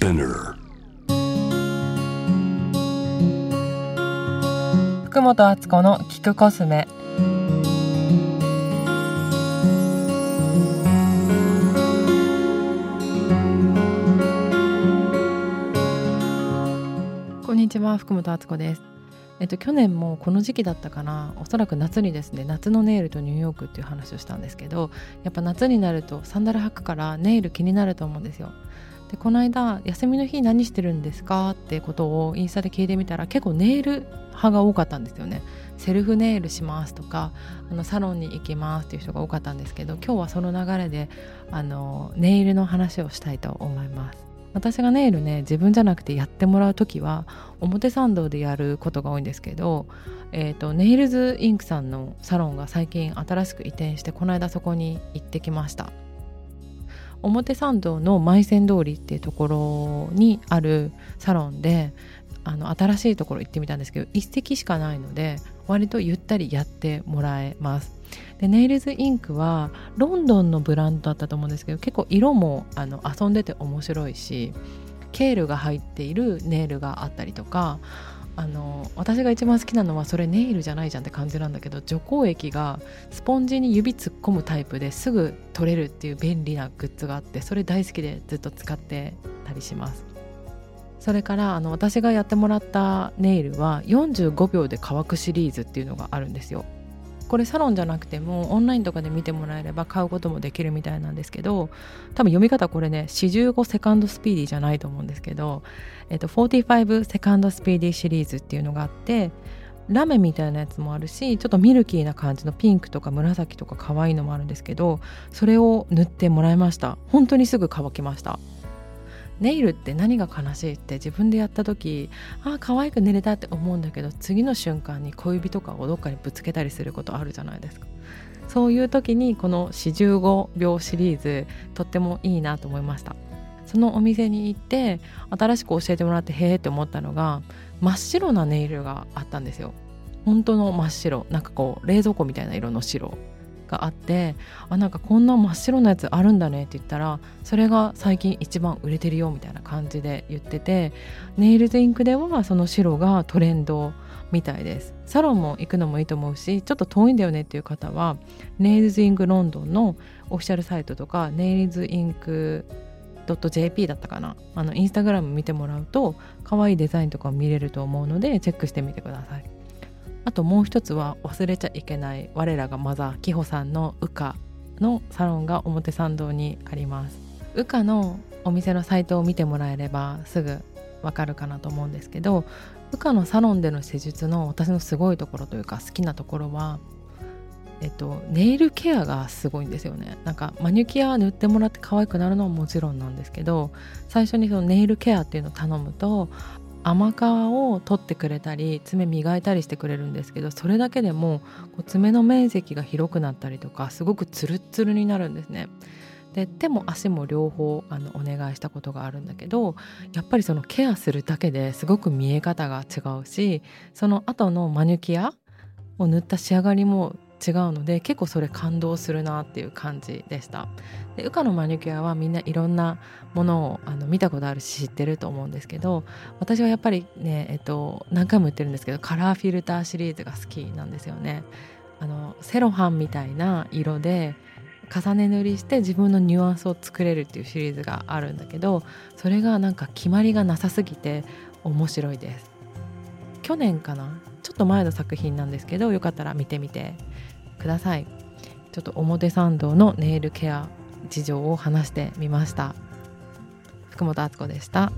Spinner. 福本敦子の聞くコスメ。こんにちは福本敦子です。えっと去年もこの時期だったかな。おそらく夏にですね夏のネイルとニューヨークっていう話をしたんですけどやっぱ夏になるとサンダル履くからネイル気になると思うんですよでこの間休みの日何してるんですかってことをインスタで聞いてみたら結構ネイル派が多かったんですよね。セルフネイルしますとかあのサロンに行きますっていう人が多かったんですけど今日はその流れであのネイルの話をしたいと思います。私がネイルね自分じゃなくてやってもらう時は表参道でやることが多いんですけど、えーと、ネイルズインクさんのサロンが最近新しく移転してこの間そこに行ってきました。表参道の舞仙通りっていうところにあるサロンであの新しいところ行ってみたんですけど一席しかないので割とゆったりやってもらえます。でネイルズインクはロンドンのブランドだったと思うんですけど結構色もあの遊んでて面白いしケールが入っているネイルがあったりとかあの私が一番好きなのはそれネイルじゃないじゃんって感じなんだけど除光液がスポンジに指突っ込むタイプですぐ取れるっていう便利なグッズがあってそれ大好きでずっと使ってたりします。それからあの私がやってもらったネイルは45秒で乾くシリーズっていうのがあるんですよ。これサロンじゃなくてもオンラインとかで見てもらえれば買うこともできるみたいなんですけど多分読み方これね45セカンドスピーディーじゃないと思うんですけど、えっと、45セカンドスピーディーシリーズっていうのがあってラメみたいなやつもあるしちょっとミルキーな感じのピンクとか紫とか可愛いのもあるんですけどそれを塗ってもらいました。本当にすぐ乾きました。ネイルって何が悲しいって自分でやった時ああ可愛く寝れたって思うんだけど次の瞬間に小指とかをどっかにぶつけたりすることあるじゃないですか。そういう時にこの45秒シリーズとってもいいなと思いました。そのお店に行って新しく教えてもらってへえって思ったのが真っ白なネイルがあったんですよ。本当の真っ白。なんかこう冷蔵庫みたいな色の白。があってあなんかこんな真っ白なやつあるんだねって言ったらそれが最近一番売れてるよみたいな感じで言っててネイルズインクではその白がトレンドみたいです。サロンも行くのもいいと思うしちょっと遠いんだよねっていう方はネイルズインクロンドンのオフィシャルサイトとかネイルズインク .jp だったかな。あのインスタグラム見てもらうと可愛いデザインとか見れると思うのでチェックしてみてください。あともう一つは忘れちゃいけない我らがマザーキホさんのウカのサロンが表参道にあります。ウカのお店のサイトを見てもらえればすぐわかるかなと思うんですけどウカのサロンでの施術の私のすごいところというか好きなところはえっと、ネイルケアがすごいんですよね。なんかマニキュア塗ってもらって可愛くなるのはもちろんなんですけど最初にそのネイルケアっていうのを頼むと甘皮を取ってくれたり爪磨いたりしてくれるんですけどそれだけでも爪の面積が広くなったりとかすごくツルツルになるんですね。で手も足も両方あのお願いしたことがあるんだけどやっぱりそのケアするだけですごく見え方が違うしその後のマニキアを塗った仕上がりも違うので結構それ感動するなっていう感じでした。でウカのマニキュアはみんないろんなものをあの見たことあるし知ってると思うんですけど私はやっぱりね、えっと、何回も言ってるんですけどカラーフィルターシリーズが好きなんですよね。あのセロハンみたいな色で重ね塗りして自分のニュアンスを作れるっていうシリーズがあるんだけどそれがなんか決まりがなさすぎて面白いです。去年かな？ちょっと前の作品なんですけどよかったら見てみて。くださいちょっと表参道のネイルケア事情を話してみました福本敦子でした。